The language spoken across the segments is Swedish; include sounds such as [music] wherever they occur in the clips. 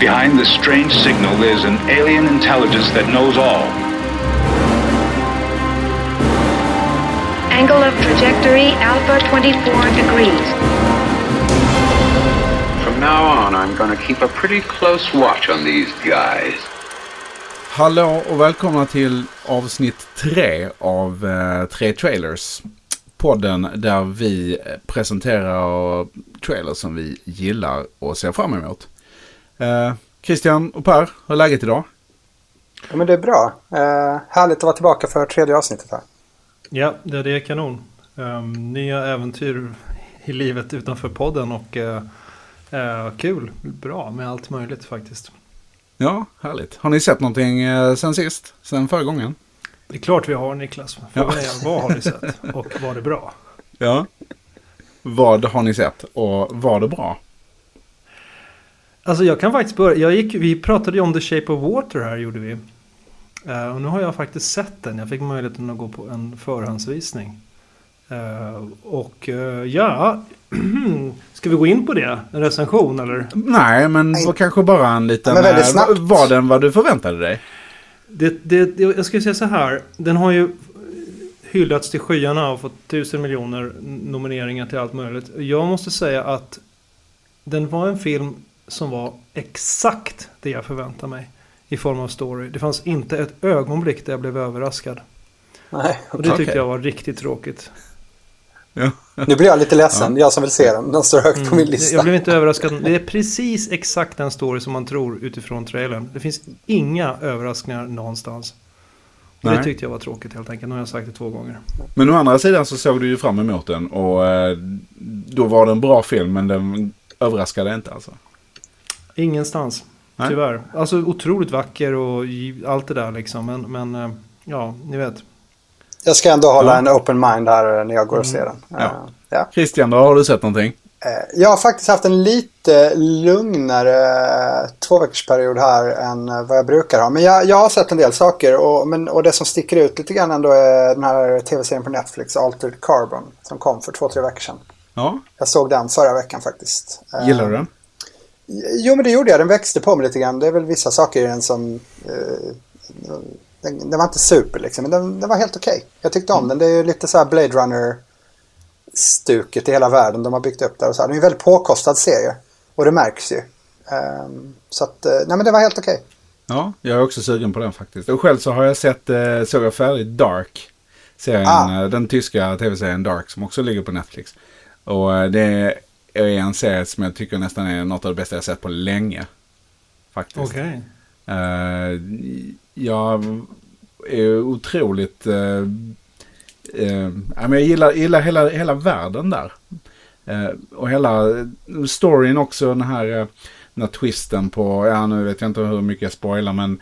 Behind this strange signal, there's an alien intelligence that knows all. Angle of trajectory alpha 24 degrees. From now on, I'm going to keep a pretty close watch on these guys. Hallå och välkomna till avsnitt tre av eh, Tre Trailers. Podden där vi presenterar trailers som vi gillar och ser fram emot. Eh, Christian och Per, hur är läget idag? Ja, men det är bra. Eh, härligt att vara tillbaka för tredje avsnittet här. Ja, det, det är kanon. Um, nya äventyr i livet utanför podden och uh, uh, kul. Bra med allt möjligt faktiskt. Ja, härligt. Har ni sett någonting uh, sen sist? Sen förra gången? Det är klart vi har Niklas. Frågan ja. är vad har ni sett [laughs] och var det bra? Ja. Vad har ni sett och var det bra? Alltså jag kan faktiskt börja. Jag gick, vi pratade ju om The Shape of Water här gjorde vi. Uh, och nu har jag faktiskt sett den. Jag fick möjligheten att gå på en förhandsvisning. Uh, och uh, ja, [clears throat] ska vi gå in på det? En recension eller? Nej, men Nej. kanske bara en liten... Men väldigt snabbt. Var den vad du förväntade dig? Det, det, jag ska säga så här. Den har ju hyllats till skyarna och fått tusen miljoner nomineringar till allt möjligt. Jag måste säga att den var en film som var exakt det jag förväntade mig i form av story. Det fanns inte ett ögonblick där jag blev överraskad. Nej, okay. Och det tyckte jag var riktigt tråkigt. Ja. Nu blir jag lite ledsen, ja. jag som vill se den. Den står högt mm. på min lista. Jag blev inte överraskad. Det är precis exakt den story som man tror utifrån trailern. Det finns inga överraskningar någonstans. Och det tyckte jag var tråkigt helt enkelt. Nu har jag sagt det två gånger. Men å andra sidan så såg du ju fram emot den. Och eh, då var det en bra film men den överraskade inte alltså. Ingenstans. Nej. Tyvärr. Alltså otroligt vacker och allt det där liksom. Men, men eh, ja, ni vet. Jag ska ändå hålla ja. en open mind här när jag går och ser den. Ja. Uh, ja. Christian, då har du sett någonting? Uh, jag har faktiskt haft en lite lugnare två veckors period här än vad jag brukar ha. Men jag, jag har sett en del saker och, men, och det som sticker ut lite grann ändå är den här tv-serien på Netflix, Altered Carbon, som kom för två, tre veckor sedan. Ja. Jag såg den förra veckan faktiskt. Gillar du den? Jo, men det gjorde jag. Den växte på mig lite grann. Det är väl vissa saker i den som... Eh, den, den, var inte super liksom, men den, den var helt okej. Okay. Jag tyckte om den. Det är ju lite så här Blade Runner-stuket i hela världen de har byggt upp där. Och så här. Det är en väldigt påkostad serie. Och det märks ju. Um, så att, eh, nej men det var helt okej. Okay. Ja, jag är också sugen på den faktiskt. Och själv så har jag sett, eh, såg jag färdigt Dark. Serien, ah. Eh, den tyska tv-serien Dark som också ligger på Netflix. Och det är en serie som jag tycker nästan är något av det bästa jag sett på länge. Faktiskt. Okej. Okay. Uh, jag är otroligt... Uh, uh, jag gillar, gillar hela, hela världen där. Och hela storyn också, den här, den här twisten på, ja nu vet jag inte hur mycket jag spoilar men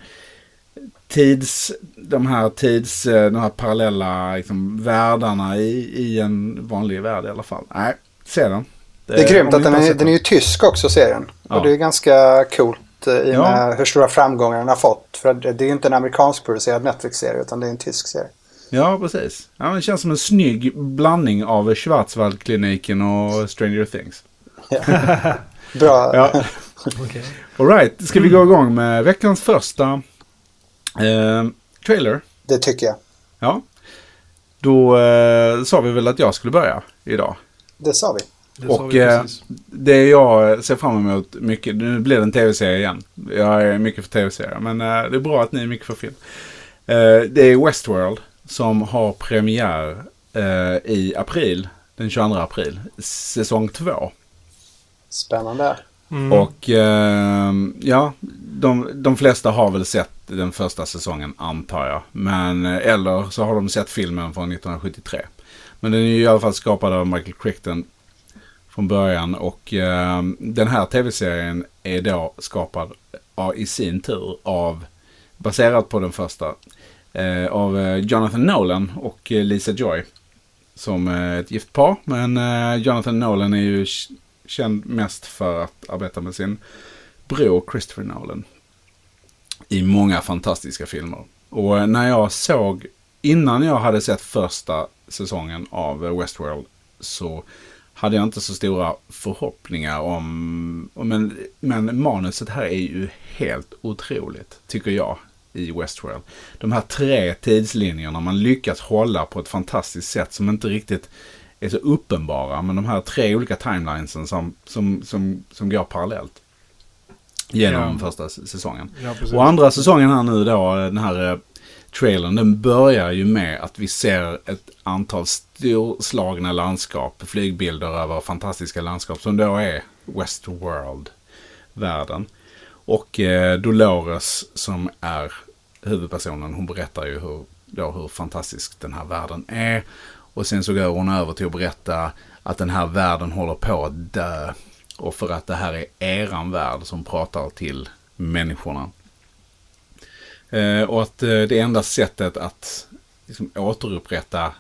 tids, de här tids, de här parallella liksom, världarna i, i en vanlig värld i alla fall. Nej, se den. Det, det är grymt att den är, den är ju tysk också serien. Ja. Och det är ganska coolt eh, i ja. med hur stora framgångar den har fått. För det är ju inte en amerikansk producerad Netflix-serie utan det är en tysk serie. Ja, precis. Ja, det känns som en snygg blandning av Schwarzwaldkliniken och Stranger Things. Ja. [laughs] Bra. ja. [laughs] okay. Alright, ska vi gå igång med veckans första eh, trailer? Det tycker jag. Ja. Då eh, sa vi väl att jag skulle börja idag. Det sa vi. Det och eh, det jag ser fram emot mycket, nu blir det en tv-serie igen. Jag är mycket för tv-serier, men eh, det är bra att ni är mycket för film. Eh, det är Westworld som har premiär eh, i april, den 22 april, säsong 2. Spännande. Mm. Och eh, ja, de, de flesta har väl sett den första säsongen antar jag. Men, eh, eller så har de sett filmen från 1973. Men den är ju i alla fall skapad av Michael Crichton från början. Och eh, den här tv-serien är då skapad av, i sin tur av, baserat på den första, eh, av eh, Jonathan Nolan och eh, Lisa Joy. Som ett gift par. Men eh, Jonathan Nolan är ju känd mest för att arbeta med sin bror Christopher Nolan. I många fantastiska filmer. Och eh, när jag såg, innan jag hade sett första säsongen av Westworld så hade jag inte så stora förhoppningar om. Men, men manuset här är ju helt otroligt, tycker jag, i Westworld. De här tre tidslinjerna man lyckas hålla på ett fantastiskt sätt som inte riktigt är så uppenbara. Men de här tre olika timelinesen som, som, som, som går parallellt. Genom Ja. första säsongen. Ja. Och andra säsongen här nu då, den här eh, trailern, den börjar ju med att vi ser ett antal storslagna landskap, flygbilder över fantastiska landskap som då är Westworld-världen. Och eh, Dolores som är huvudpersonen, hon berättar ju hur, då, hur fantastisk den här världen är. Och sen så går hon över till att berätta att den här världen håller på att dö. Och för att det här är eran värld som pratar till människorna. Eh, och att eh, det enda sättet att liksom, återupprätta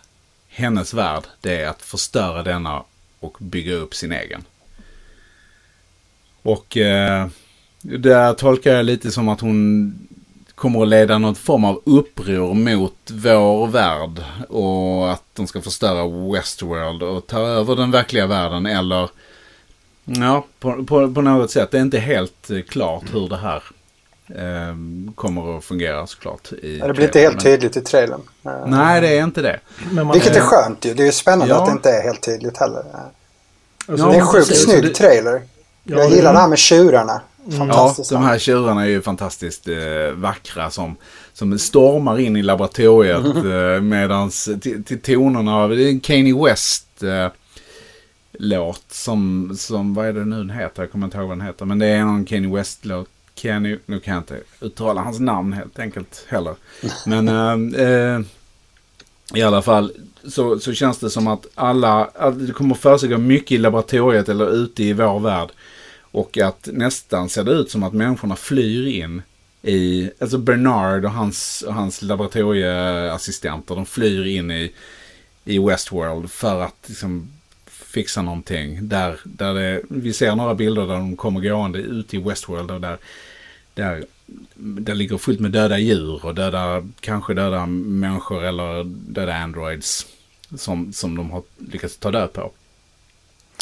hennes värld, det är att förstöra denna och bygga upp sin egen. Och eh, där tolkar jag lite som att hon kommer att leda någon form av uppror mot vår värld och att de ska förstöra Westworld och ta över den verkliga världen eller ja, på, på, på något sätt. Det är inte helt eh, klart hur det här kommer att fungera såklart. I Ja, Det blir inte helt tydligt i trailern. Eh, Nej, det är inte det. Men man, Vilket är skönt ju. Det är ju spännande ja. att det inte är helt tydligt heller. Alltså, det är en Ja, sjukt precis. snygg Det- trailer. Ja, jag det- gillar det här med tjurarna. Ja, Fantastiskt. de här tjurarna är ju fantastiskt eh, vackra som, som stormar in i laboratoriet eh, medans till, till tonerna av, det är en Kanye West eh, låt som, som, vad är det nu den heter? Jag kommer inte ihåg vad den heter. Men det är någon Kanye West-låt. Kanye, nu kan jag inte uttala hans namn helt enkelt heller. [laughs] Men eh, eh, i alla fall så, så känns det som att alla, att det kommer försiggå mycket i laboratoriet eller ute i vår värld. Och att nästan ser det ut som att människorna flyr in i, alltså Bernard och hans, och hans laboratorieassistenter, de flyr in i, i Westworld för att liksom fixa någonting. Där, där det, vi ser några bilder där de kommer gående ut i Westworld och där, där, där ligger fullt med döda djur och döda, kanske döda människor eller döda androids som, som de har lyckats ta död på.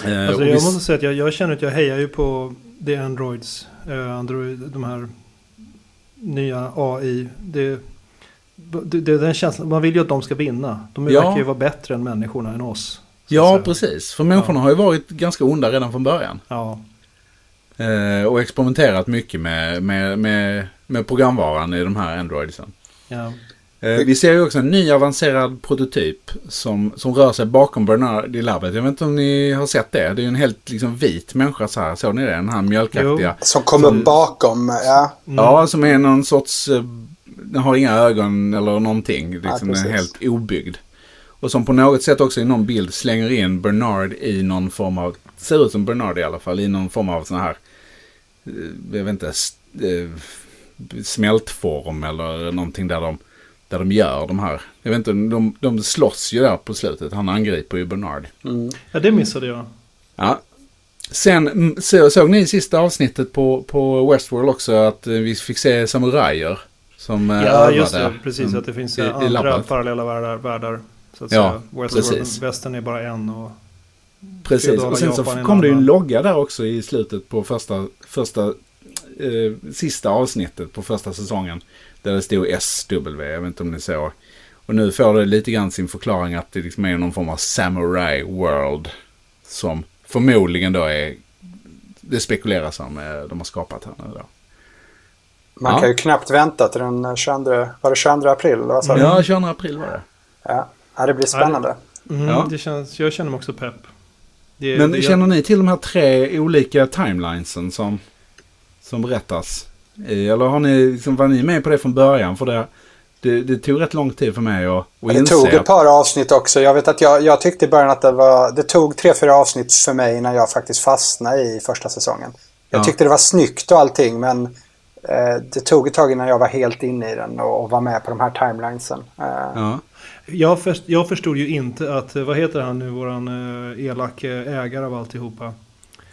Eh, Alltså jag vi- måste säga att jag, jag känner att jag hejar ju på The Androids. Eh, Android, de här nya AI. Det, det, det, den känslan, man vill ju att de ska vinna. De Ja. verkar ju vara bättre än människorna, än oss. Ja, säga. precis. För människorna har ju varit ganska onda redan från början. Ja, Eh, och experimenterat mycket med, med, med, med programvaran i de här Androidsen. ja. Eh, vi ser ju också en ny avancerad prototyp som, som rör sig bakom Bernard i labbet. Jag vet inte om ni har sett det. Det är ju en helt liksom, vit människa så här. Såg ni det? Den här mjölkaktiga. Som kommer Som- bakom. Ja. Ja, som är någon sorts... eh, Den har inga ögon eller någonting. Liksom, den är precis. helt obyggd. Och som på något sätt också i någon bild slänger in Bernard i någon form av... Ser ut som Bernard i alla fall. I någon form av sån här... eh, Jag vet inte... eh, Smältform eller någonting där de... Där de gör de här. Jag vet inte, de, de slåss ju där på slutet. Han angriper ju Bernard. ja, det missade jag. Ja. Sen mm, så, såg ni i sista avsnittet på, på Westworld också att eh, vi fick se samurajer. Som Ja, övade, just det. Precis, mm, att det finns i- i andra labbet. parallella världar. världar så att Ja, säga. Westworld, precis. västern är bara en. Och, Precis, och sen så Japan kom det ju en logga där också i slutet på första, första eh, sista avsnittet på första säsongen. Där det stod SW, jag vet inte om ni såg. Och nu får det lite grann sin förklaring att det liksom är någon form av samurai world. Som förmodligen då är, det spekuleras om eh, de har skapat här nu då. Man Ja. kan ju knappt vänta till den 22, var det 22 april? du? Ja, 22 april var det. Ja. Ja, det blir spännande. mm, Ja. det känns, jag känner mig också pepp. Det, Men det, känner ni till de här tre olika timelinesen som, som berättas? i? Eller har ni, liksom, var ni med på det från början? För det, det, det tog rätt lång tid för mig att, att Ja, det inse. tog ett par avsnitt också. Jag vet att jag, jag tyckte i början att det var... Det tog tre, fyra avsnitt för mig innan jag faktiskt fastnade i första säsongen. Jag Ja. tyckte det var snyggt och allting men eh, det tog ett tag innan jag var helt inne i den och, och var med på de här timelinesen. Eh, Ja. Jag, först, jag förstod ju inte att, eh, vad heter han nu, våran eh, elak eh, ägare av alltihopa?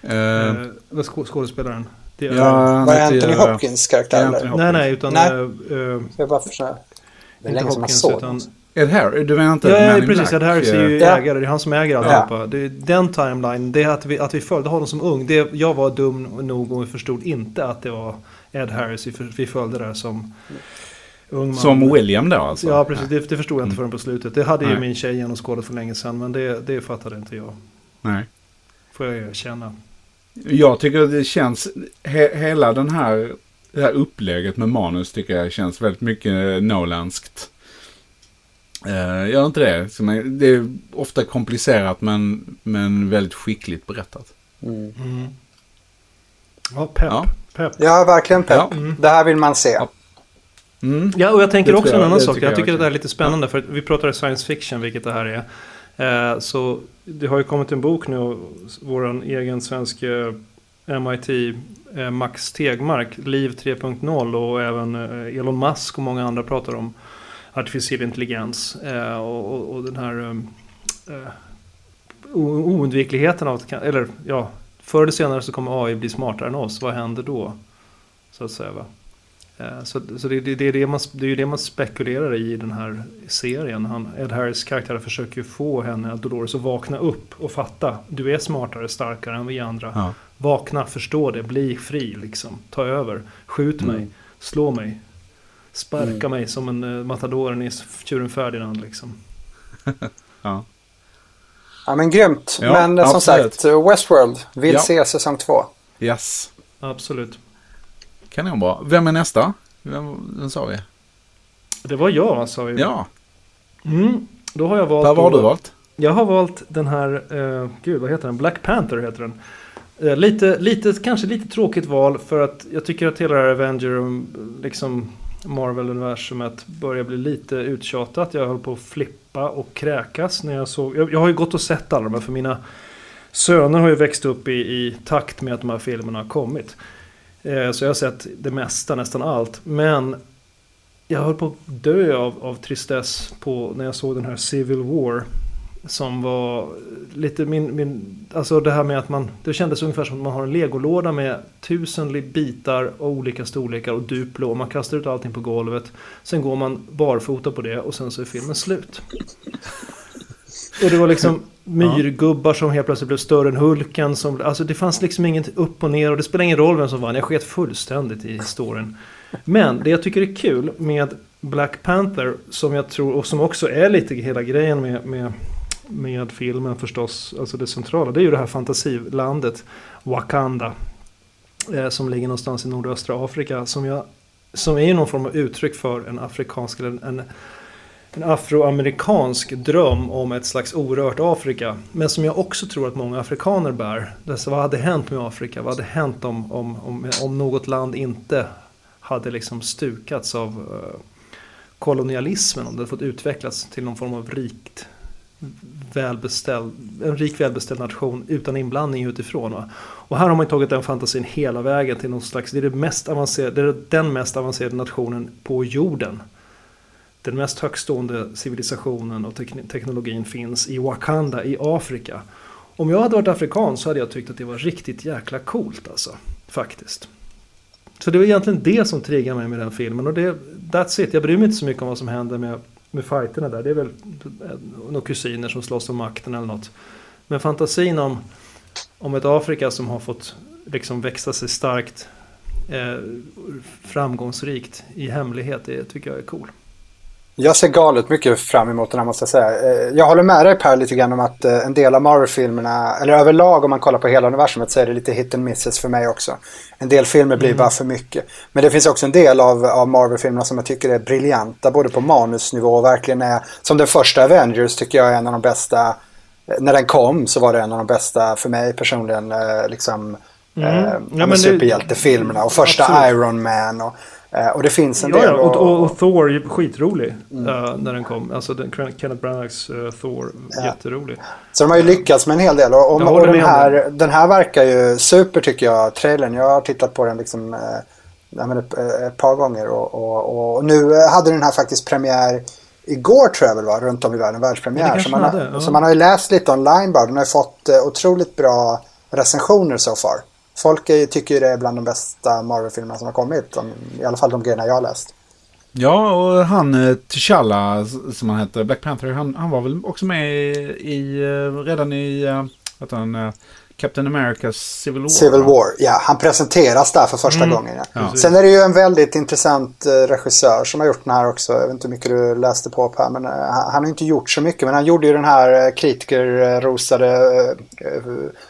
Eh, Eh, skå, skådespelaren? Det är, ja, var det Anthony Hopkins karaktär Anthony eller? Hopkins. Nej, nej, utan... Nej. eh, eh, Jag bara försöker. Det är inte länge som man Hopkins, såg utan... Ed Harris, du menar inte Ja, ja Man in precis. Ed Harris är ju Ja. ägare. Det är han som äger alltihopa. Det är den timeline. Det är att vi, att vi följde honom som ung. Det, jag var dum nog och förstod inte att det var Ed Harris vi, vi följde där som ung man. Som William då alltså? Ja, precis. Det, det förstod jag inte förrän på slutet. Det hade ju Nej. min tjej genomskådat för länge sedan. Men det, det fattade inte jag. Nej. Får jag erkänna. Jag tycker det känns, he, hela den här, det här upplägget med manus tycker jag känns väldigt mycket Nolanskt. Uh, gör inte det? Det är ofta komplicerat men, men väldigt skickligt berättat. Mm. Ja, pepp. Ja. pepp. Ja, verkligen pepp. Ja. Det här vill man se. Ja. Mm. Ja, och jag tänker Det också tror en jag- annan sak. tycker Jag jag tycker att det här är lite spännande. För vi pratar science fiction, vilket det här är. Eh, så det har ju kommit en bok nu. Vår egen svenska MIT, eh, Max Tegmark, Liv 3.0 och även eh, Elon Musk och många andra pratar om artificiell intelligens. Eh, och, och, och den här eh, eh, oundvikligheten av eller ja, förr eller senare så kommer AI bli smartare än oss. Vad händer då? Så att säga va. Eh, Så, så det, det, det, är det, man, det är ju det man spekulerar i i den här serien. Han, Ed Harris karaktär försöker ju få henne, Dolores, att vakna upp och fatta. Du är smartare, starkare än vi andra. Ja. Vakna, förstå det, bli fri liksom. Ta över, skjut Mm. mig, slå mig. Sparka mig som en uh, matadoren i Tjuren Ferdinand liksom. [laughs] Ja. Ja, men grymt. Ja, men eh, som absolut. sagt, Westworld vill Ja. se säsong två. Yes. Absolut. Kanonbra. Vem är nästa? Vem, vem sa vi? Det var jag sa vi. Ja, Mm, då har jag valt... vad har du valt? Jag har valt den här, eh, gud vad heter den? Black Panther heter den. Eh, lite, lite, kanske lite tråkigt val för att jag tycker att hela det här Avenger och liksom Marvel-universumet börjar bli lite uttjatat. Jag höll på att flippa och kräkas när jag såg, jag, jag har ju gått och sett alla de här för mina söner har ju växt upp i, i takt med att de här filmerna har kommit. Eh, så jag har sett det mesta, nästan allt. Men jag höll på att dö av, av tristess på när jag såg den här Civil War. Som var lite min, min, alltså det här med att man, det kändes ungefär som att man har en legolåda med tusen bitar av olika storlekar och Duplo och man kastar ut allting på golvet. Sen går man barfota på det och sen så är filmen slut. Och det var liksom myrgubbar som helt plötsligt blev större än Hulken. Som, alltså det fanns liksom inget upp och ner och det spelar ingen roll vem som vann. Jag sket fullständigt i storyn. Men det jag tycker är kul med Black Panther som jag tror och som också är lite hela grejen med, med, med filmen förstås. Alltså det centrala. Det är ju det här fantasilandet Wakanda. Eh, som ligger någonstans i nordöstra Afrika. Som, jag, som är någon form av uttryck för en afrikansk eller en, en en afroamerikansk dröm om ett slags orört Afrika. Men som jag också tror att många afrikaner bär. Dessa, vad hade hänt med Afrika? Vad hade hänt om, om, om, om något land inte hade liksom stukats av eh, kolonialismen? Om det hade fått utvecklas till någon form av rikt välbeställd, en rik välbeställd nation utan inblandning utifrån. Va? Och här har man tagit den fantasin hela vägen till någon slags, det är, det mest avancerade, det är den mest avancerade nationen på jorden. Den mest högstående civilisationen och tekn- teknologin finns i Wakanda i Afrika. Om jag hade varit afrikan så hade jag tyckt att det var riktigt jäkla coolt alltså. Faktiskt. Så det var egentligen det som triggade mig med den filmen. Och det, that's it. Jag bryr mig inte så mycket om vad som händer med, med fighterna där. Det är väl några kusiner som slåss om makten eller något. Men fantasin om, om ett Afrika som har fått liksom växa sig starkt eh, framgångsrikt i hemlighet. Det tycker jag är cool. Jag ser galet mycket fram emot den här måste jag säga. Eh, Jag håller med dig Per lite grann om att eh, en del av Marvel-filmerna, eller överlag om man kollar på hela universumet så är det lite hit and misses för mig också. En del filmer blir bara för mycket. Men det finns också en del av, av Marvel-filmerna som jag tycker är briljanta, både på manusnivå och verkligen är, som den första Avengers tycker jag är en av de bästa. Eh, När den kom så var det en av de bästa för mig personligen, liksom, Mm. eh, Ja, superhjältefilmerna och första Absolut. Iron Man. Och, och det finns en Ja, del. ja, och, och- och, Thor skitrolig eh, när den kom. Alltså den, Kenneth Branaghs eh, Thor, jätterolig. Så de har ju lyckats med en hel del. Och, och, och den, med här, den här verkar ju super tycker jag, trailern. Jag har tittat på den liksom, eh, ja, ett, ett par gånger. Och, och, nu hade den här faktiskt premiär igår tror jag väl var, runt om i världen, Ja, världspremiär. så, man har, ja. så man har ju läst lite online bara. Den har ju fått eh, otroligt bra recensioner so far. Folk är, tycker ju det är bland de bästa Marvel-filmerna som har kommit. De, I alla fall de grejerna jag har läst. Ja, och han eh, T'Challa som han heter, Black Panther, han, han var väl också med i, i redan i, eh, vad heter han, Captain America's Civil War. Civil va? War, ja. Han presenteras där för första gången. Ja. Ja. Sen är det ju en väldigt intressent eh, regissör som har gjort den här också. Jag vet inte hur mycket du läste på här. Men, eh, han, har inte gjort så mycket. Men han gjorde ju den här eh, kritikerrosade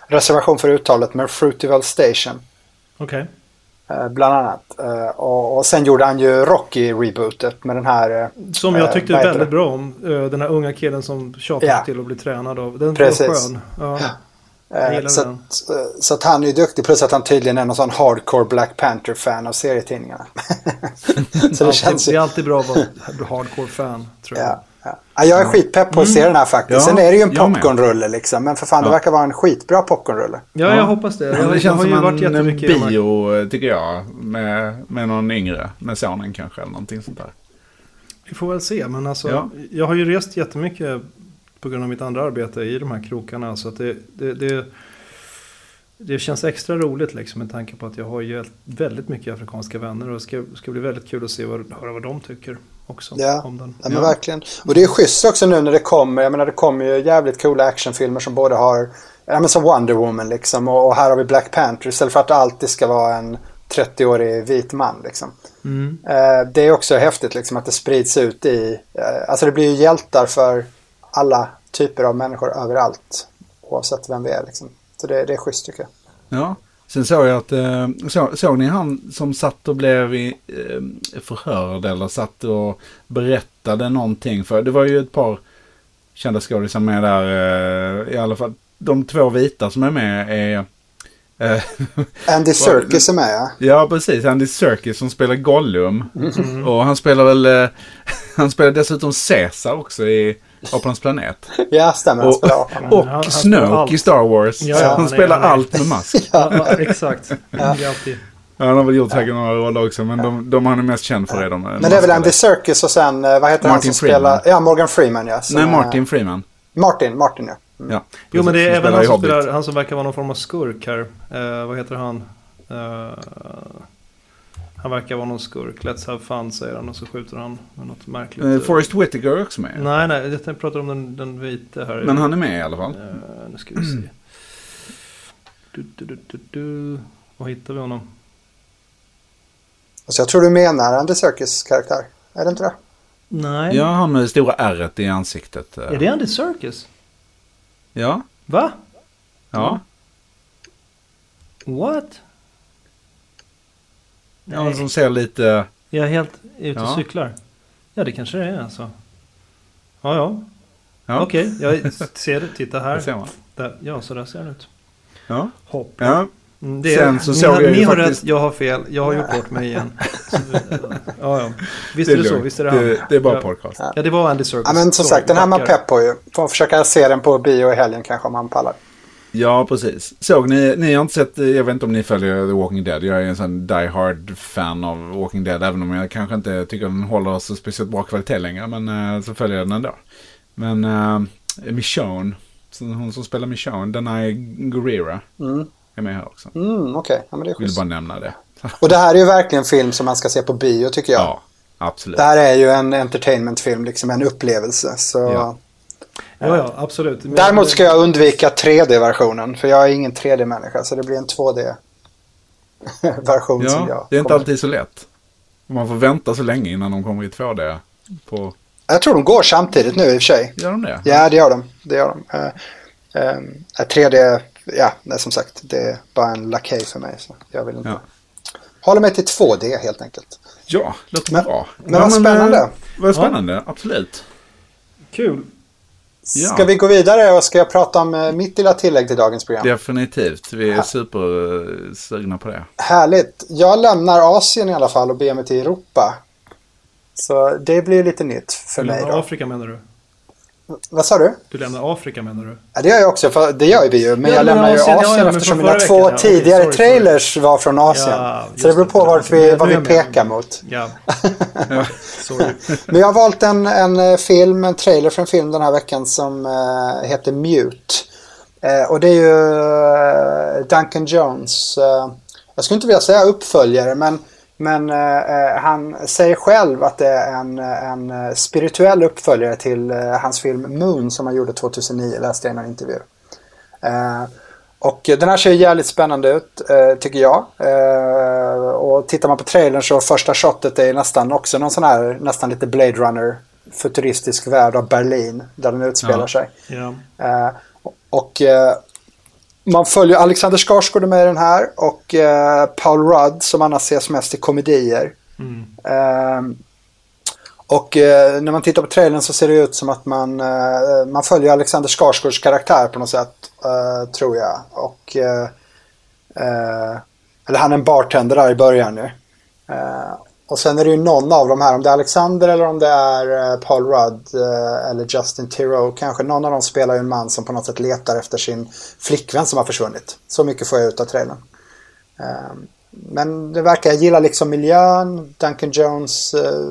reservation för uttalet med Fruitvale Station. Okej. eh, Bland annat. Och, sen gjorde han ju Rocky-rebootet med den här... Som jag tyckte väldigt bra om. Den här unga killen som tjatade Ja. till att bli tränad av. Den Precis. var skön. Ja. Eh, så, att, eh, så att han är ju duktig. Plus att han tydligen är någon sån hardcore Black Panther-fan av serietidningarna. [laughs] [laughs] så det känns alltid, det är ju... alltid bra att vara hardcore-fan. Tror jag. Ja, ja. Ja, jag är skitpepp på att se den här faktiskt. Ja, Sen är det ju en popcornrulle liksom. Men för fan, det Ja. verkar vara en skitbra popcornrulle. Ja, Ja. jag hoppas det. Jag, Ja, det känns har ju som varit en, en bio, tycker jag. Med, med någon yngre. Med sonen kanske, eller någonting sånt där. Vi får väl se. Men alltså, Ja. jag har ju rest jättemycket på grund av mitt andra arbete i de här krokarna. Så att det, det, det, det känns extra roligt liksom, med tanke på att jag har ju väldigt mycket afrikanska vänner. Och det ska, ska bli väldigt kul att se vad, höra vad de tycker också Ja. om den. Ja, men Ja. verkligen. Och det är schysst också nu när det kommer. Jag menar det kommer ju jävligt coola actionfilmer som både har, ja men som Wonder Woman liksom. Och, och här har vi Black Panther. Istället för att det alltid ska vara en 30-årig vit man liksom. Mm. Eh, det är också häftigt liksom att det sprids ut i, eh, alltså det blir ju hjältar för alla typer av människor överallt. Oavsett vem vi är liksom. Så det, det är schysst tycker jag. Ja. Sen såg jag att, eh, så, såg ni han som satt och blev i, eh, förhörd eller satt och berättade någonting för, det var ju ett par kända skådisar med där, eh, i alla fall de två vita som är med är [laughs] Andy Serkis är med ja. Ja, precis. Andy Serkis som spelar Gollum. Mm. Och han spelar väl, [laughs] han spelar dessutom Caesar också i [laughs] Apornas planet. Ja, stämmer. Han Och, spelar apan. och Han- han spelar Snoke i Star Wars. Ja, ja, han, han spelar han är- allt med mask. [laughs] Ja, exakt. Ja, han har väl gjort säkert några roller också, men de, de han är mest känd för är de Men det är väl Andy Serkis och sen, eh, vad heter han Martin som spelar? Freeman. Ja, Morgan Freeman ja. som Nej, är- Martin Freeman. Martin, Martin ja. Ja, Jo, men det är även han som spelar, han som verkar vara någon form av skurk här. Eh, vad heter han? Eh, han verkar vara någon skurk. Let's have fun säger han och så skjuter han med något märkligt. Eh, Forrest Whitaker är också med. Nej, nej, jag pratar om den, den vita här. Men han är med i alla fall. Eh, nu ska vi se. [clears throat] Du, du, du, du, du. Var hittar vi honom? Så jag tror du menar Andy Serkis karaktär. Är det inte det? Nej. Ja, han med det stora ärret i ansiktet. Är det Andy Serkis? Ja, Va? ja. What? Ja, Nej. som ser lite... Jag är helt ute och Ja. cyklar. Ja, det kanske det är alltså. Ja, ja. Ja, Okej, jag ser det. Titta det här. ser man. Där. Ja, så där ser den ut. Ja, Hopp. ja. Mm, det är, Sen så ni såg har, jag ni har faktiskt- rätt, jag har fel. Jag har gjort bort mig igen. [laughs] Så, ja, ja. Visst Det är är det så, visst är det han. Det, det är bara ja. podcast. Ja, det var Andy Serkis. Ja, men som sagt, den här är man backar. pepp på ju. Får försöka se den på bio i helgen kanske om man pallar. Ja, precis. Såg ni, ni har inte sett, jag vet inte om ni följer The Walking Dead. Jag är en sån die hard fan av Walking Dead. Även om jag kanske inte tycker den håller så speciellt bra kvalitet längre. Men eh, så följer jag den ändå. Men uh, Michonne, hon som spelar Michonne, Denai Guerrera, Mm, är med här också. mm okej. Ja, men det är Vill schysst. bara nämna det. Och det här är ju verkligen en film som man ska se på bio tycker jag. Ja, absolut. Det här är ju en entertainmentfilm, liksom en upplevelse. Så... Ja. Ja, ja, absolut. Men- Däremot ska jag undvika 3D-versionen, för jag är ingen 3D-människa. Så det blir en 2D-version [laughs] som jag Ja, det är inte alltid så lätt. Man får vänta så länge innan de kommer i 2D. På... Jag tror de går samtidigt nu i och för sig. Gör de det? Ja, det gör de. Det gör de. Eh, eh, 3D, ja, nej, som sagt, det är bara en lakej för mig. Så jag vill inte. Ja. Håller mig till 2D helt enkelt. Ja, låter Men- bra. men vad eh, spännande. Vad spännande, absolut. Kul. Ja. Ska vi gå vidare och ska jag prata om eh, mitt lilla tillägg till dagens program? Definitivt. Vi är supersugna på det. Härligt. Jag lämnar Asien i alla fall och beger mig till Europa. Så det blir lite nytt för Du mig då. Afrika menar du? Vad sa du? Du lämnar Afrika menar du? Ja, det gör jag också, för det gör vi ju. Men Ja, jag lämnar ju Asien, Asien, ja, eftersom mina två veckan, tidigare sorry, sorry. trailers var från Asien. Ja, så det beror på det. vi, vad vi pekar mot. [laughs] Ja. Sorry. Men jag har valt en, en eh, film, en trailer för en film den här veckan som eh, heter Mute. Eh, och det är ju eh, Duncan Jones. jag skulle inte vilja säga uppföljare, men Men eh, eh, han säger själv att det är en, en eh, spirituell uppföljare till eh, hans film Moon som han gjorde 2009, läste jag i en intervju. Eh, och den här ser jävligt spännande ut, eh, tycker jag. Eh, och tittar man på trailern så första shotet är nästan också någon sån här, nästan lite Blade Runner futuristisk värld av Berlin, där den utspelar Ja. sig. Ja. Eh, och eh, man följer Alexander Skarsgård med i den här och eh, Paul Rudd som annars ses mest i komedier. Mm. Eh, och eh, när man tittar på trailern så ser det ut som att man, eh, man följer Alexander Skarsgårds karaktär på något sätt, eh, tror jag. Och, eh, eller han är en bartender där i början nu. Och sen är det ju någon av de här, om det är Alexander eller om det är eh, Paul Rudd eh, eller Justin Theroux kanske. Någon av dem spelar ju en man som på något sätt letar efter sin flickvän som har försvunnit. Så mycket får jag ut av trailern. Ehm, men det verkar, jag gillar liksom miljön, Duncan Jones, eh,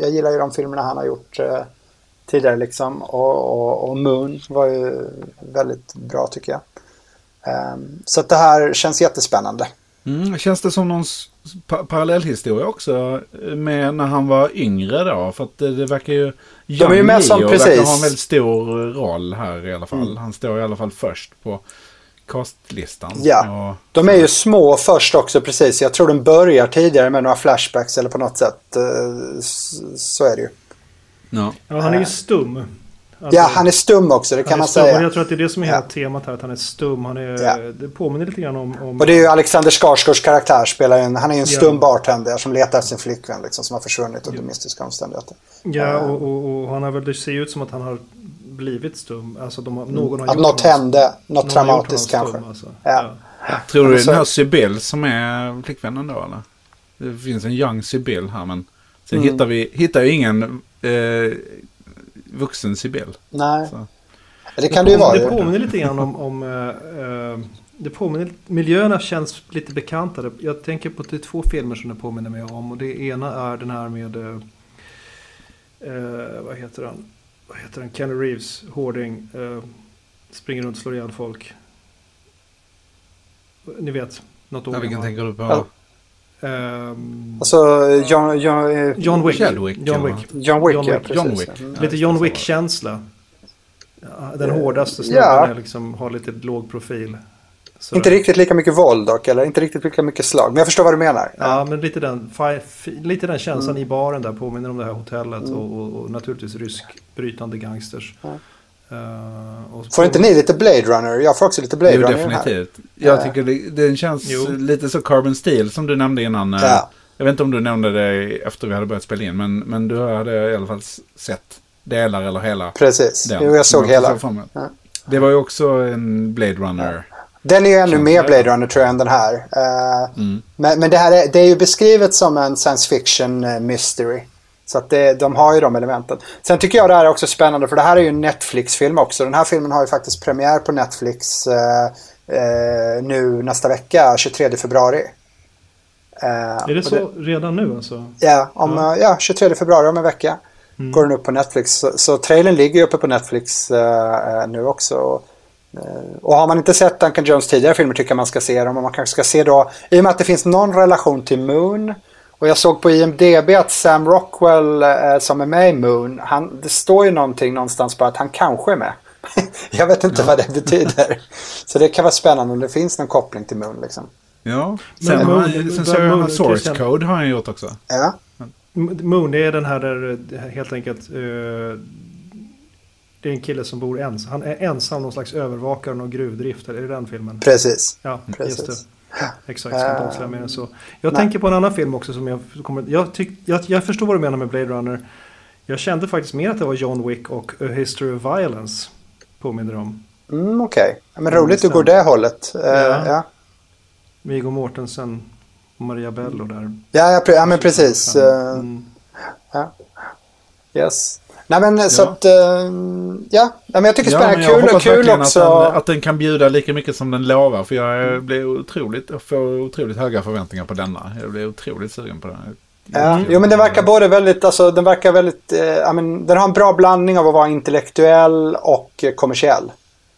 jag gillar ju de filmerna han har gjort tidigare liksom. Och, och, och Moon var ju väldigt bra tycker jag. Ehm, så att det här känns jättespännande. Mm, känns det som någon pa parallellhistoria också eh, med när han var yngre då? För att det, det verkar ju... De är ju med som- precis. verkar ha en väldigt stor roll här i alla fall. Han står i alla fall först på castlistan. Ja. Och, De är ju små först också precis. Jag tror den börjar tidigare med några flashbacks eller på något sätt. eh, Så är det ju. ja. ja, han är ju stum. Alltså, Ja, han är stum också, det kan man stum, säga. Jag tror att det är det som är hela Ja. temat här, att han är stum. Han är, Ja. Det påminner lite grann om... om Och det är ju Alexander Skarsgårds karaktär spelar en, han är ju en Ja. stum bartender som letar efter sin flickvän liksom, som har försvunnit under mystiska omständigheter. Ja, och, och, och han har väl, det ser ut som att han har blivit stum. Alltså de har, någon har Att gjort något hände, något någon traumatiskt kanske. stum, alltså. Ja. Ja. Tror du det är den här Sibyl som är flickvännen då eller? Det finns en young Sibyl här men sen Mm. hittar vi hittar ju ingen eh, vuxen Sibyl. Nej, Så. det kan det ju vara. Det påminner lite grann om... om eh, det påminner, miljöerna känns lite bekantade. Jag tänker på det två filmer som det påminner mig om. Och det ena är den här med... eh, vad heter han? Vad heter han? Kenny Reeves, hårding. eh, springer runt och slår ihjäl folk. Ni vet, något år Ja, gammal. tänker du på? Ja. Ehm, Alltså, John, John, eh, John Wick. Chadwick, John? Wick. John Wick, John ja, Wick. precis. John Wick. Mm. Lite John Wick-känsla. Ja, Den hårdaste snubben Ja. är liksom, har lite låg profil. Så Inte riktigt lika mycket våld dock, eller inte riktigt lika mycket slag. Men jag förstår vad du menar. Ja, men lite den, lite den känslan Mm. i baren där påminner om det här hotellet och, och, och naturligtvis ryskbrytande gangsters. Ja. Eh, Får inte ni lite Blade Runner? Jag får också lite Blade Jo, Runner den här. definitivt. Jag Ja. tycker det, den känns Jo. lite så Carbon Steel som du nämnde innan. eh, Ja. Jag vet inte om du nämnde det efter vi hade börjat spela in, men, men du hade i alla fall sett delar eller hela. Precis, den. jo, jag såg hela. såg. Ja. Det var ju också en Blade Runner. Den är ju ännu Känns mer. Blade Runner tror jag än den här. Eh, Mm. men, men det här är, det är ju beskrivet som en science fiction eh, mystery. Så att det, de har ju de elementen. Sen tycker jag det här är också spännande för det här är ju en Netflix-film också. Den här filmen har ju faktiskt premiär på Netflix eh, eh, nu nästa vecka, 23 februari. Eh, Är det så redan nu alltså? Ja, om, Ja. ja. ja, 23 februari om en vecka Mm. går den upp på Netflix. Så, så trailern ligger ju uppe på Netflix eh, eh, nu också. Och, eh, och har man inte sett Duncan Jones tidigare filmer tycker jag man ska se dem. Och man kanske ska se då, i och med att det finns någon relation till Moon. Och jag såg på IMDB att Sam Rockwell eh, som är med i Moon, han, det står ju någonting någonstans på att han kanske är med. [laughs] jag vet inte vad det betyder. Så det kan vara spännande om det finns någon koppling till Moon liksom. Ja, Men sen, har Moon- sen men såg jag Source Christian- Code har han gjort också. Ja, Moon, är den här där eh, helt enkelt eh, det är en kille som bor ensam. Han är ensam, någon slags övervakare och gruvdrift. Är det den filmen? precis. Ja, Precis. [laughs] Exakt, ska inte avslöja mer än så. Jag Nej. tänker på en annan film också som jag kommer... Jag, tyck, jag, jag förstår vad du menar med Blade Runner. Jag kände faktiskt mer att det var John Wick och A History of Violence. Påminner om. Mm, Okej, ja, men roligt du går det hållet. Eh, Ja. ja. Viggo Mortensen och Maria Bello där. Ja, ja, ja men precis. Eh, Mm. yes. Nej men så Ja. att, eh, ja, ja men jag tycker det är jag Kul, hoppas kul också. Att den, att den kan bjuda lika mycket som den lovar. För jag blir otroligt, jag får otroligt höga förväntningar på denna. Jag blir otroligt sugen på den. Ja, jo men den verkar både väldigt, alltså den verkar väldigt, eh, ja, men den har en bra blandning av att vara intellektuell och kommersiell.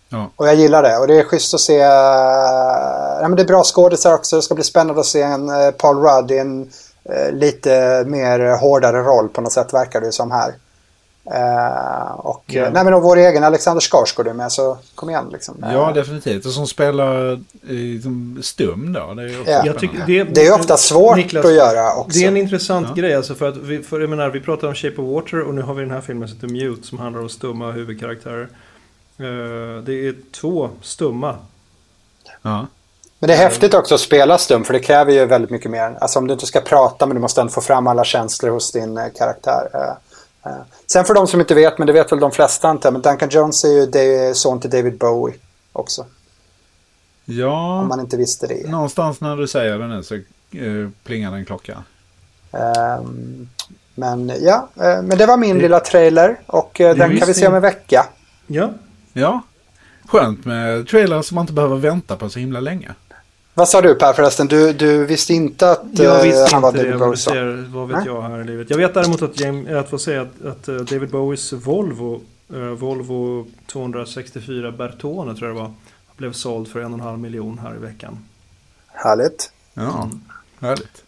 Ja. Och jag gillar det. Och det är schysst att se, eh, ja men det är bra skådisar också. Det ska bli spännande att se en eh, Paul Rudd i en eh, lite mer hårdare roll på något sätt verkar det som här. Eh, och, Ja. nej, men och vår egen Alexander Skarsgård är med så kom igen liksom. Ja, definitivt. Och som spelar eh, som stum då. Det är också Ja. Jag tycker spännande. det, det är ofta svårt Niklas, att göra också. Det är en intressant Ja. grej alltså för att vi, för jag menar, vi pratar om Shape of Water och nu har vi den här filmen som heter Mute som handlar om stumma huvudkaraktärer. Eh, det är två stumma. Ja. Men det är häftigt också att spela stum för det kräver ju väldigt mycket mer. Alltså om du inte ska prata men du måste ändå få fram alla känslor hos din eh, karaktär. Eh. Sen för de som inte vet, men det vet väl de flesta inte, men Duncan Jones är ju det- son till David Bowie också. ja, Om man inte visste det. någonstans när du säger det nu så eh, plingar det en klocka. Ehm, men ja, eh, men det var min lilla trailer och eh, den kan vi se om en vecka. Ja, Ja, skönt med trailers som man inte behöver vänta på så himla länge. Vad sa du Per förresten? Du, du visste inte att jag eh, visste han var. David Jag Bowie? vill så? se, vad vet Nej. jag här i livet. Jag vet däremot att, James, att få säga att, att eh, David Bowies Volvo, eh, Volvo 264 Bertone tror jag det var, blev såld för en och en halv miljon här i veckan. Härligt. Ja, härligt.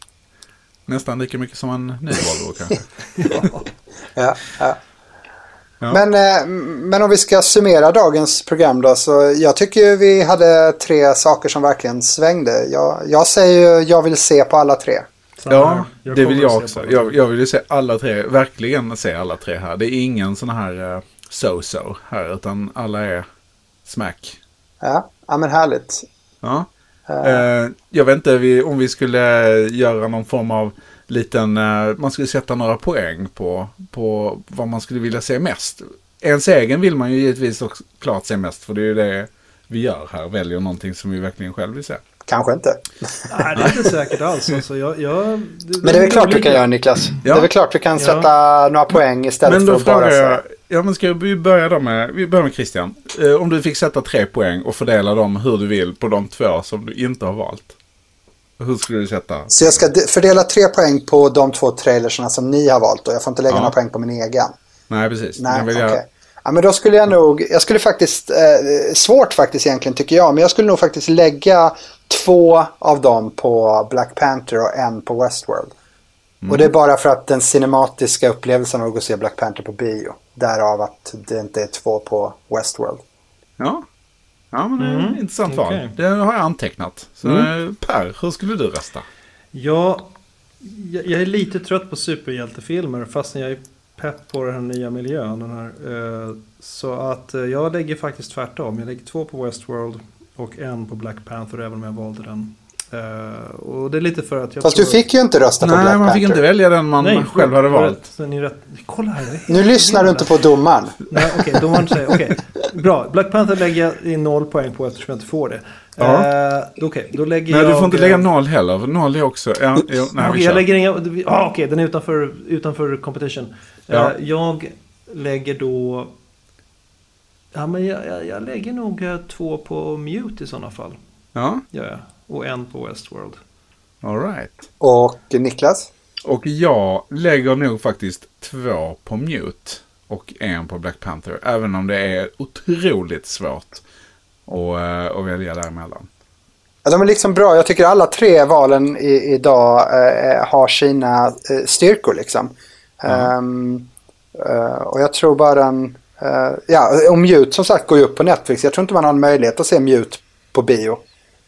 Nästan lika mycket som en ny Volvo kanske. [laughs] Ja, ja. Ja. Men, eh, men om vi ska summera dagens program då. Så jag tycker vi hade tre saker som verkligen svängde. Jag, jag säger ju jag vill se på alla tre. Ja, det vill jag också. Jag, jag vill ju se alla tre, verkligen se alla tre här. Det är ingen sån här eh, so-so här, utan alla är smack. Ja, ja men härligt. Ja. Eh, jag vet inte om vi skulle göra någon form av liten, eh, man skulle sätta några poäng på, på vad man skulle vilja se mest. Ens egen vill man ju givetvis också klart se mest, för det är ju det vi gör här, väljer någonting som vi verkligen själv vill se. Kanske inte. Nej, det är inte säkert alls. Alltså, jag, jag, Men det är väl klart vi kan göra Niklas. Det är väl klart vi kan Ja. sätta några poäng istället Men för då att bara jag, ja men ska vi börja då med, vi börjar med Christian. Eh, om du fick sätta tre poäng och fördela dem hur du vill på de två som du inte har valt. Hur skulle du sätta? Så jag ska de- fördela tre poäng på de två trailersna som ni har valt och jag får inte lägga Ja. några poäng på min egen. Nej, precis. Nej, Jag okej. göra- Ja, men då skulle jag nog, jag skulle faktiskt, eh, svårt faktiskt egentligen tycker jag, men jag skulle nog faktiskt lägga två av dem på Black Panther och en på Westworld. Mm. Och det är bara för att den cinematiska upplevelsen av att gå och se Black Panther på bio. Därav att det inte är två på Westworld. Ja. Ja, men det är ett intressant val. Det har jag antecknat. Så eh, Per, hur skulle du rösta? Ja, jag, jag är lite trött på superhjältefilmer fastän jag är pepp på den här nya miljön. Den här, eh, så att eh, jag lägger faktiskt tvärtom. Jag lägger två på Westworld och en på Black Panther även om jag valde den. Eh, och det är lite för att jag Fast tror... du fick ju inte rösta på Nej, Black man fick Panther. inte välja den man Nej, själv hade valt. rätt. Så ni är rätt. Kolla här. Nu lyssnar du inte på domaren. Nej, okej, domaren säger okej. Bra, Black Panther lägger jag i noll poäng på eftersom jag inte får det. Ja. Eh, okej, då lägger Nej, jag... du får inte lägga noll heller. för Noll är också... Ja, nej, vi jag lägger inga... Ah, okej, den är utanför, utanför competition. Ja. Eh, jag lägger då... Ja, men jag, jag, jag lägger nog två på Mute i sådana fall. Ja, Gör jag. Och en på Westworld. all right. Och Niklas? Och jag lägger nog faktiskt två på Mute och en på Black Panther. Även om det är otroligt svårt att, eh, att välja däremellan. Ja, de är liksom bra. Jag tycker alla tre valen i, idag eh, har sina eh, styrkor liksom. Ehm, eh, och jag tror bara den... eh, ja, och Mute som sagt går ju upp på Netflix. Jag tror inte man har en möjlighet att se Mute på bio.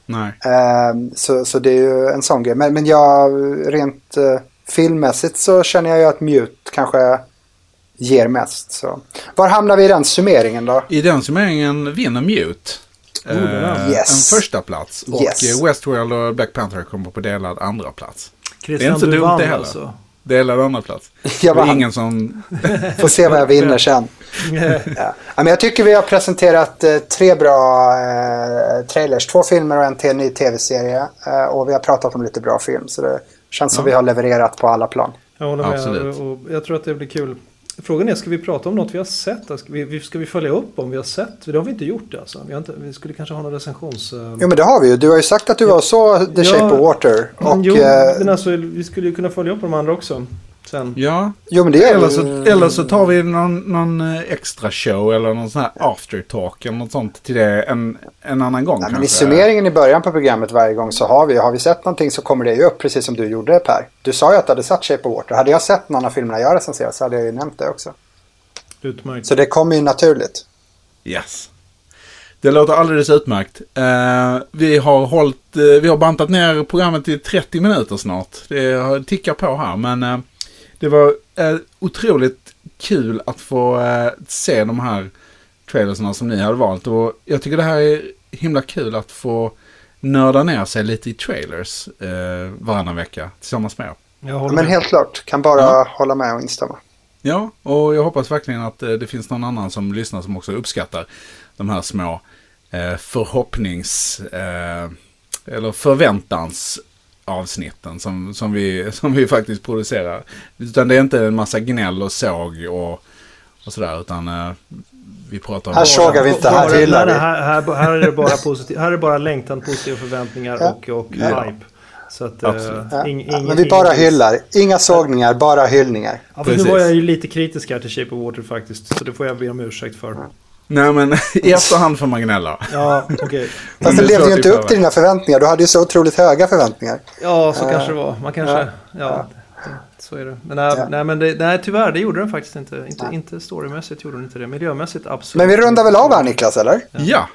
Nej. Ehm, så, så det är ju en sån grej. Men, men jag, rent uh, filmmässigt så känner jag ju att Mute kanske ger mest. Så. Var hamnar vi i den summeringen då? I den summeringen vinner Mute. Oh, det eh, Yes. En första plats Och Yes. eh, Westworld och Black Panther kommer på delad andra plats. Christian, inte du dumt vann det heller. alltså. Delad andra plats. [laughs] Jag Det var vann. ingen som... [laughs] Får se vad jag vinner sen. [laughs] Ja. Men jag tycker vi har presenterat eh, tre bra eh, trailers. Två filmer och en till ny tv-serie. Eh, och vi har pratat om lite bra film. Så det känns som Ja. vi har levererat på alla plan. Jag håller med. Absolut. Och jag tror att det blir kul. Frågan är, ska vi prata om något vi har sett? Ska vi, ska vi följa upp om vi har sett? Det har vi inte gjort alltså. Vi, inte, vi skulle kanske ha någon recensions... eh, Jo men det har vi ju. Du har ju sagt att du var så The Ja, Shape of Water. Och, jo, eh, men alltså vi skulle ju kunna följa upp de andra också. Sen. Ja, Jo, men det är eller så, eller så tar vi någon, någon eh, extra show eller någon sån här after talk eller något sånt till det en, en annan gång Nej, men I summeringen i början på programmet varje gång så har vi, har vi sett någonting så kommer det ju upp precis som du gjorde Per. Du sa ju att du hade sett Shape of Water. Hade jag sett någon av filmerna jag recenserat så hade jag ju nämnt det också. Utmärkt. Så det kommer ju naturligt. Yes. Det låter alldeles utmärkt. Eh, vi, har hållit, eh, vi har bantat ner programmet till 30 minuter snart. Det har- tickar på här. Men eh, det var eh, otroligt kul att få eh, se de här trailersna som ni hade valt. Och jag tycker det här är himla kul att få nörda ner sig lite i trailers eh, varannan vecka tillsammans med er. Jag håller Men med. helt klart, kan bara Ja. hålla med och instämma. Ja, och jag hoppas verkligen att eh, det finns någon annan som lyssnar som också uppskattar de här små eh, förhoppnings eh, eller förväntans avsnitten som, som, vi, [laughs] som vi faktiskt producerar. Utan det är inte en massa gnäll och såg och, och sådär utan eh, vi pratar om... Här sågar vi inte, här nej, vi. här, här, här är det bara [laughs] positivt. Här är det bara längtan, positiva förväntningar Ja. och, och Ja. hype. Så att, eh, Absolut. Ja. ing- Ja, ing- men vi bara hyllar. Inga sågningar, bara hyllningar. Ja, nu var jag ju lite kritisk här till Shape of Water faktiskt. Så det får jag be om ursäkt för. Nej men [laughs] i efterhand får man gnälla. Ja, okej. [laughs] Fast det levde ju du inte i upp till dina förväntningar. Du hade ju så otroligt höga förväntningar. Ja, så Ja. kanske det var. Man kanske... Ja, så är det. Men, nej, Ja. nej, men det, nej, tyvärr, det gjorde den faktiskt inte. Inte, Nej. inte storymässigt gjorde den inte det. Miljömässigt, absolut. Men vi rundar väl av här Niklas, eller? Ja,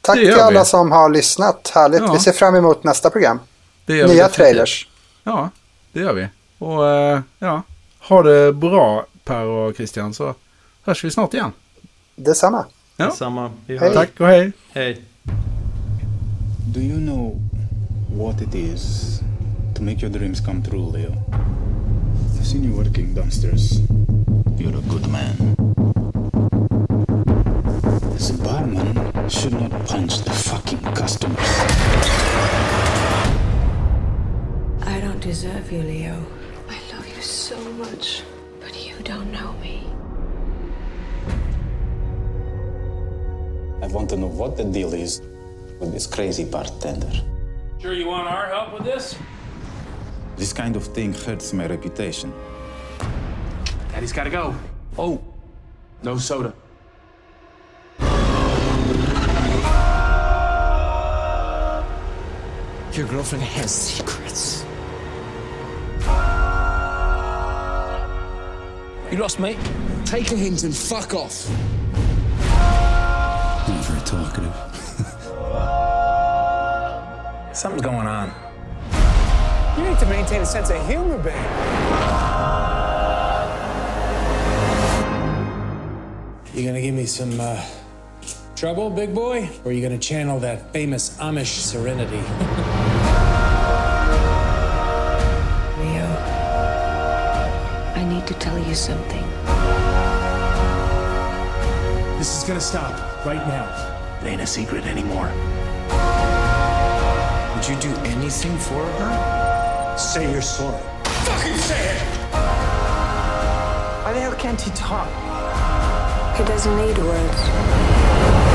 Tack till alla vi. som har lyssnat. Härligt. Ja. Vi ser fram emot nästa program. det gör vi Nya trailers. Ja, det gör vi. Och eh, ja, ha det bra Per och Christian så hörs vi snart igen. Detsamma. Ja. Samma. Vi Hej. hörs. Tack och hej. Hej. Do you know what it is to make your dreams come true, Leo? I've seen you working downstairs. You're a good man. As a barman, should not punch the fucking customers. I don't deserve you, Leo. I love you so much, but you don't know me. I want to know what the deal is with this crazy bartender. Sure you want our help with this? This kind of thing hurts my reputation. Daddy's gotta go. Oh, no soda. Your girlfriend has secrets. You lost me? Take a hint and fuck off. Not very talkative. [laughs] Something's going on. You need to maintain a sense of humor, babe. You gonna give me some uh, trouble, big boy? Or are you gonna channel that famous Amish serenity? [laughs] Leo, I need to tell you something. This is gonna stop right now. It ain't a secret anymore. Would you do anything for her? Say you're sorry. Fucking say it! Why the hell can't he talk? He doesn't need words.